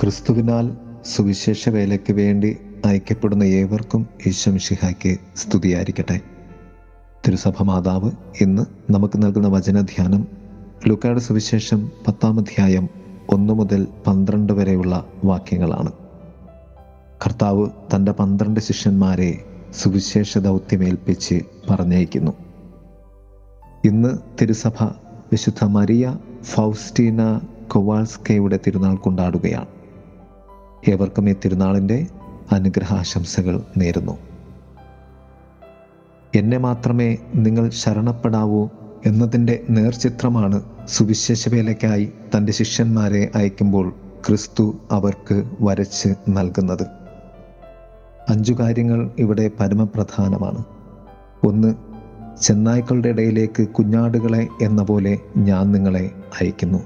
ക്രിസ്തുവിനാൽ സുവിശേഷ വേലയ്ക്ക് വേണ്ടി അയക്കപ്പെടുന്ന ഏവർക്കും ഈശ്വമിഷിഹായ്ക്ക് സ്തുതിയായിരിക്കട്ടെ. തിരുസഭ മാതാവ് ഇന്ന് നമുക്ക് നൽകുന്ന വചനധ്യാനം ലുക്കാട് സുവിശേഷം പത്താം അധ്യായം ഒന്ന് മുതൽ പന്ത്രണ്ട് വരെയുള്ള വാക്യങ്ങളാണ്. കർത്താവ് തന്റെ പന്ത്രണ്ട് ശിഷ്യന്മാരെ സുവിശേഷ ദൗത്യമേൽപ്പിച്ച് പറഞ്ഞയക്കുന്നു. ഇന്ന് തിരുസഭ വിശുദ്ധ മരിയ ഫൗസ്റ്റീന കൊവാൾസ്കയുടെ തിരുനാൾ കൊണ്ടാടുകയാണ്. ഏവർക്കും ഈ തിരുനാളിന്റെ അനുഗ്രഹാശംസകൾ നേരുന്നു. എന്നെ മാത്രമേ നിങ്ങൾ ശരണപ്പെടാവൂ എന്നതിന്റെ നേർചിത്രമാണ് സുവിശേഷ വേലയ്ക്കായി തന്റെ ശിഷ്യന്മാരെ അയക്കുമ്പോൾ ക്രിസ്തു അവർക്ക് വരച്ച് നൽകുന്നത്. അഞ്ചു കാര്യങ്ങൾ ഇവിടെ പരമപ്രധാനമാണ്. ഒന്ന് ചെന്നായ്ക്കളുടെ ഇടയിലേക്ക് കുഞ്ഞാടുകളെ എന്ന പോലെ ഞാൻ നിങ്ങളെ അയക്കുന്നു.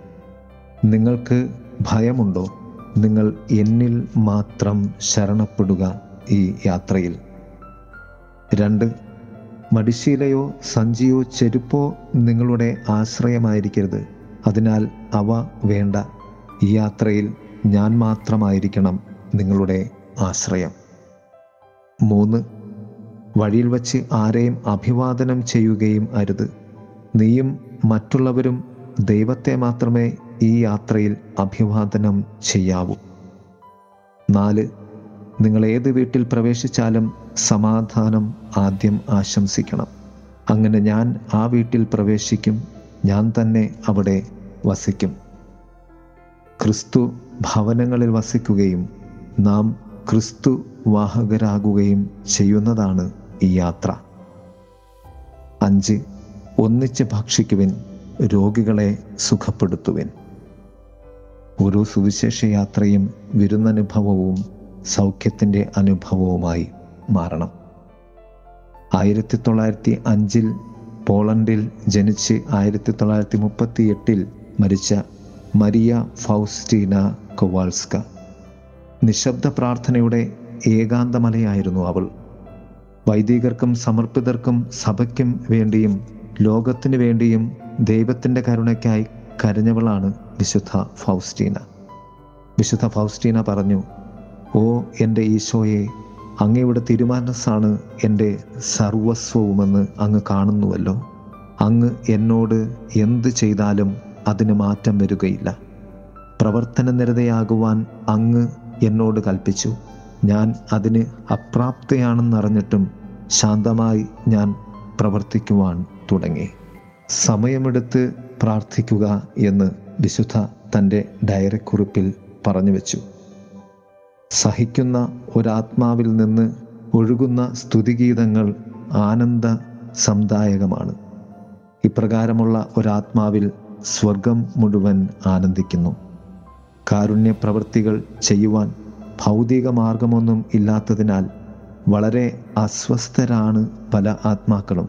നിങ്ങൾക്ക് ഭയമുണ്ടോ? നിങ്ങൾ എന്നിൽ മാത്രം ശരണപ്പെടുക ഈ യാത്രയിൽ. രണ്ട് മടിശീലയോ സഞ്ചിയോ ചെരുപ്പോ നിങ്ങളുടെ ആശ്രയമായിരിക്കരുത്. അതിനാൽ അവ വേണ്ട. ഈ യാത്രയിൽ ഞാൻ മാത്രമായിരിക്കണം നിങ്ങളുടെ ആശ്രയം. മൂന്ന് വഴിയിൽ വച്ച് ആരെയും അഭിവാദനം ചെയ്യുകയും അരുത്. നീയും മറ്റുള്ളവരും ദൈവത്തെ മാത്രമേ ഈ യാത്രയിൽ അഭിവാദനം ചെയ്യാവൂ. നാല് നിങ്ങൾ ഏത് വീട്ടിൽ പ്രവേശിച്ചാലും സമാധാനം ആദ്യം ആശംസിക്കണം. അങ്ങനെ ഞാൻ ആ വീട്ടിൽ പ്രവേശിക്കും ഞാൻ തന്നെ അവിടെ വസിക്കും. ക്രിസ്തു ഭവനങ്ങളിൽ വസിക്കുകയും നാം ക്രിസ്തു വാഹകരാകുകയും ചെയ്യുന്നതാണ് ഈ യാത്ര. അഞ്ച് ഒന്നിച്ച് ഭക്ഷിക്കുവിൻ രോഗികളെ സുഖപ്പെടുത്തുവിൻ. ഓരോ സുവിശേഷ യാത്രയും വിരുന്നനുഭവവും സൗഖ്യത്തിന്റെ അനുഭവവുമായി മാറണം. ആയിരത്തി തൊള്ളായിരത്തി അഞ്ചിൽ പോളണ്ടിൽ ജനിച്ച് ആയിരത്തി തൊള്ളായിരത്തി മുപ്പത്തി എട്ടിൽ മരിച്ച മരിയ ഫൗസ്റ്റീന കൊവാൾസ്ക. നിശബ്ദ പ്രാർത്ഥനയുടെ ഏകാന്തമലയായിരുന്നു അവൾ. വൈദികർക്കും സമർപ്പിതർക്കും സഭയ്ക്കും വേണ്ടിയും ലോകത്തിനു വേണ്ടിയും ദൈവത്തിന്റെ കരുണയ്ക്കായി കരഞ്ഞവളാണ് വിശുദ്ധ ഫൗസ്റ്റീന. വിശുദ്ധ ഫൗസ്റ്റീന പറഞ്ഞു ഓ എന്റെ ഈശോയെ അങ്ങയുടെ തിരുമാനസാണ് എന്റെ സർവസ്വവുമെന്ന് അങ്ങ് കാണുന്നുവല്ലോ. അങ്ങ് എന്നോട് എന്ത് ചെയ്താലും അതിന് മാറ്റം വരികയില്ല. പ്രവർത്തന നിരതയാകുവാൻ അങ്ങ് എന്നോട് കൽപ്പിച്ചു. ഞാൻ അതിന് അപ്രാപ്തയാണെന്നറിഞ്ഞിട്ടും ശാന്തമായി ഞാൻ പ്രവർത്തിക്കുവാൻ തുടങ്ങി. സമയമെടുത്ത് പ്രാർത്ഥിക്കുക എന്ന് വിശുദ്ധ തന്റെ ഡയറിക്കുറിപ്പിൽ പറഞ്ഞു വെച്ചു സഹിക്കുന്ന ഒരാത്മാവിൽ നിന്ന് ഒഴുകുന്ന സ്തുതിഗീതങ്ങൾ ആനന്ദ സംദായകമാണ്. ഇപ്രകാരമുള്ള ഒരാത്മാവിൽ സ്വർഗം മുഴുവൻ ആനന്ദിക്കുന്നു. കാരുണ്യ പ്രവൃത്തികൾ ചെയ്യുവാൻ ഭൗതിക മാർഗമൊന്നും ഇല്ലാത്തതിനാൽ വളരെ അസ്വസ്ഥരാണ് പല ആത്മാക്കളും.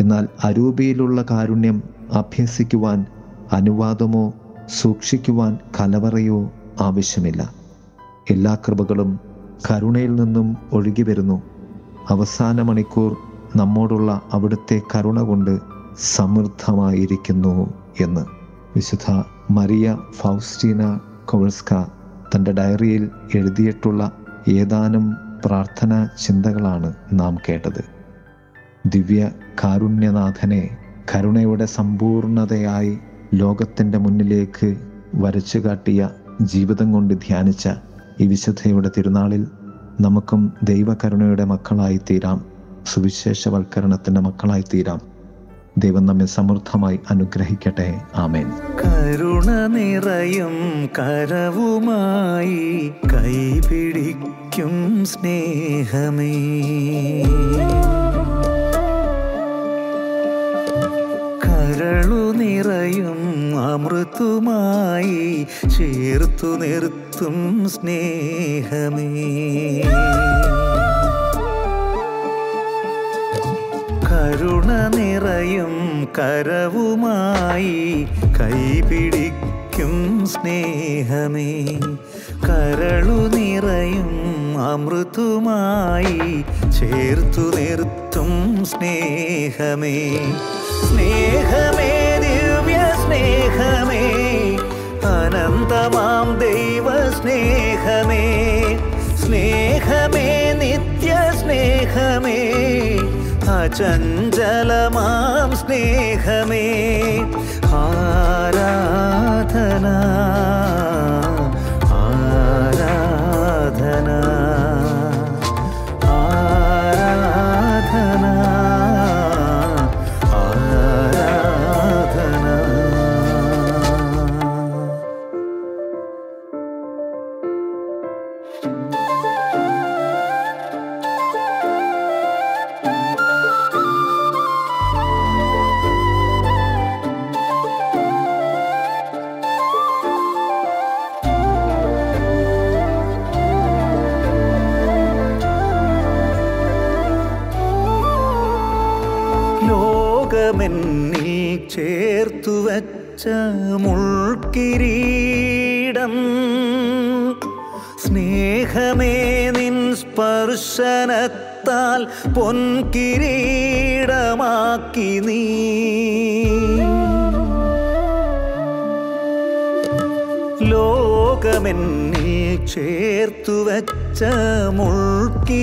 എന്നാൽ അരൂപിയിലുള്ള കാരുണ്യം അഭ്യസിക്കുവാൻ അനുവാദമോ സൂക്ഷിക്കുവാൻ കലവറയോ ആവശ്യമില്ല. എല്ലാ കൃപകളും കരുണയിൽ നിന്നും ഒഴുകി വരുന്നു. അവസാന മണിക്കൂർ നമ്മോടുള്ള അവിടുത്തെ കരുണ കൊണ്ട് സമൃദ്ധമായിരിക്കുന്നു എന്ന്. വിശുദ്ധ മരിയ ഫൗസ്റ്റീന കൊവൾസ്ക തന്റെ ഡയറിയിൽ എഴുതിയിട്ടുള്ള ഏതാനും പ്രാർത്ഥനാ ചിന്തകളാണ് നാം കേട്ടത്. ദിവ്യ കാരുണ്യനാഥനെ കരുണയുടെ സമ്പൂർണതയായി ലോകത്തിന്റെ മുന്നിലേക്ക് വരച്ചു കാട്ടിയ ജീവിതം കൊണ്ട് ധ്യാനിച്ച ഈ വിശുദ്ധയുടെ തിരുനാളിൽ നമുക്കും ദൈവകരുണയുടെ മക്കളായി തീരാം സുവിശേഷവൽക്കരണത്തിന്റെ മക്കളായി തീരാം ദൈവം നമ്മെ സമൃദ്ധമായി അനുഗ്രഹിക്കട്ടെ. ആമേൻ. കരുണ നിറയും കരവുമായി കൈപിടിക്കും സ്നേഹമേ. അമൃതുമായി ചേർത്തു നിർത്തും സ്നേഹമേ. കരുണ നിറയും കരവുമായി കൈപിടിക്കും സ്നേഹമേ. കരളു നിറയും അമൃതുമായി ചേർത്തു നിർത്തും സ്നേഹമേ. സ്നേഹമേ സ്നേഹമേ അനന്തമാം ദൈവ സ്നേഹമേ സ്നേഹമേ നിത്യ സ്നേഹമേ അചഞ്ചലമാം സ്നേഹമേ ആരാധന. ലോകമെന്നിൽ ചേർത്തു വച്ച മുൾക്കിരീടം സ്നേഹമേ നിൻ സ്പർശനത്താൽ പൊൻകിരീടമാക്കി നീ. ലോകമെന്നിൽ ചേർത്തു വച്ച മുൾക്കിരീടം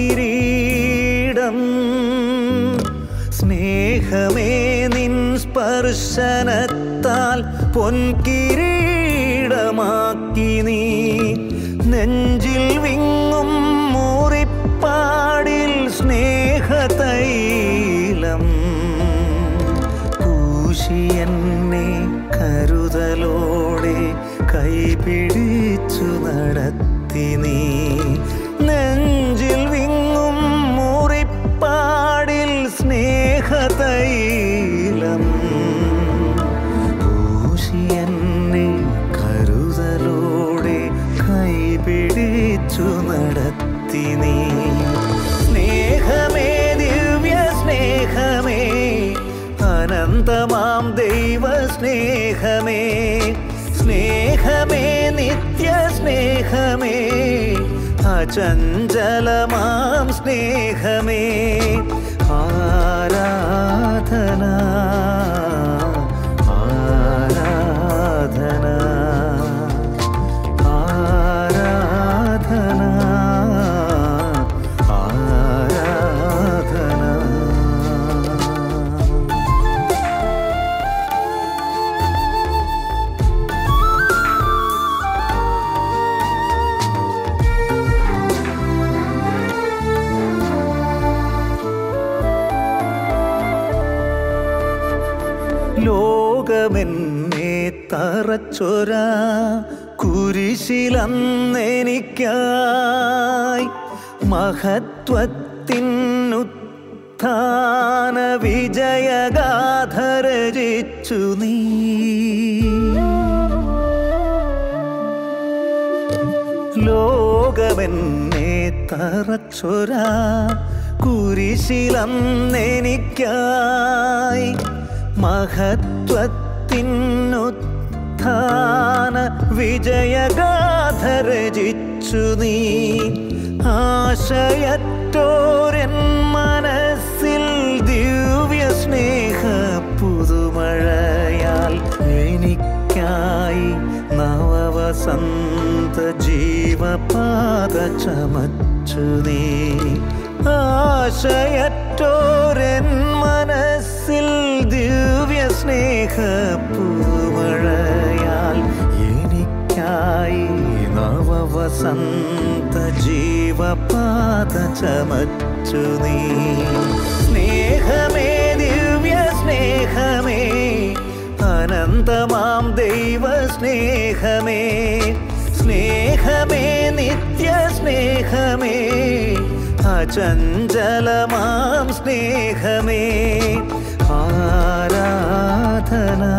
സ്നേഹമേ സ്പർശനത്താൽ പൊൻകിരീടമാക്കി നീ. നെഞ്ചിൽ വിങ്ങും മൂറിപ്പാടിൽ സ്നേഹതൈലം. കൂശിയെന്നെ കരുതലോടെ കൈപിടിച്ചു നടത്തി നീ. നെഞ്ചിൽ നടത്തി നീ. സ്നേഹമേ ദിവ്യ സ്നേഹമേ അനന്തമാം ദൈവ സ്നേഹമേ സ്നേഹമേ നിത്യ സ്നേഹമേ അചഞ്ചലമാം സ്നേഹമേ. ആരാധന ലോകമെന്നെ തറച്ചൊര കുരിശിലെനിക്കായി മഹത്വത്തിനുത്ഥാന വിജയഗാഥരചിച്ചു നീ. ലോകമെന്നെ തറച്ചൊര കുരിശിലന്നെനിക്കായി മഹത്വത്തിനുത്ഥാന വിജയഗാഥ രചിച്ചു നീ. ആശയറ്റോരൻ മനസ്സിൽ ദിവ്യ സ്നേഹ പുതുമഴയാൽ എനിക്കായി നവവസന്ത ജീവപാത ചമച്ചു നീ. ആശയറ്റോരൻ സ്നേഹ പുതുമഴയാൽ എനിക്കായി നവവസന്ത ജീവപാത ചമച്ചു നീ. സ്നേഹമേ ദിവ്യ സ്നേഹമേ അനന്തമാം ദൈവ സ്നേഹമേ സ്നേഹമേ നിത്യ സ്നേഹമേ അചഞ്ചലമാം സ്നേഹമേ. आराधना।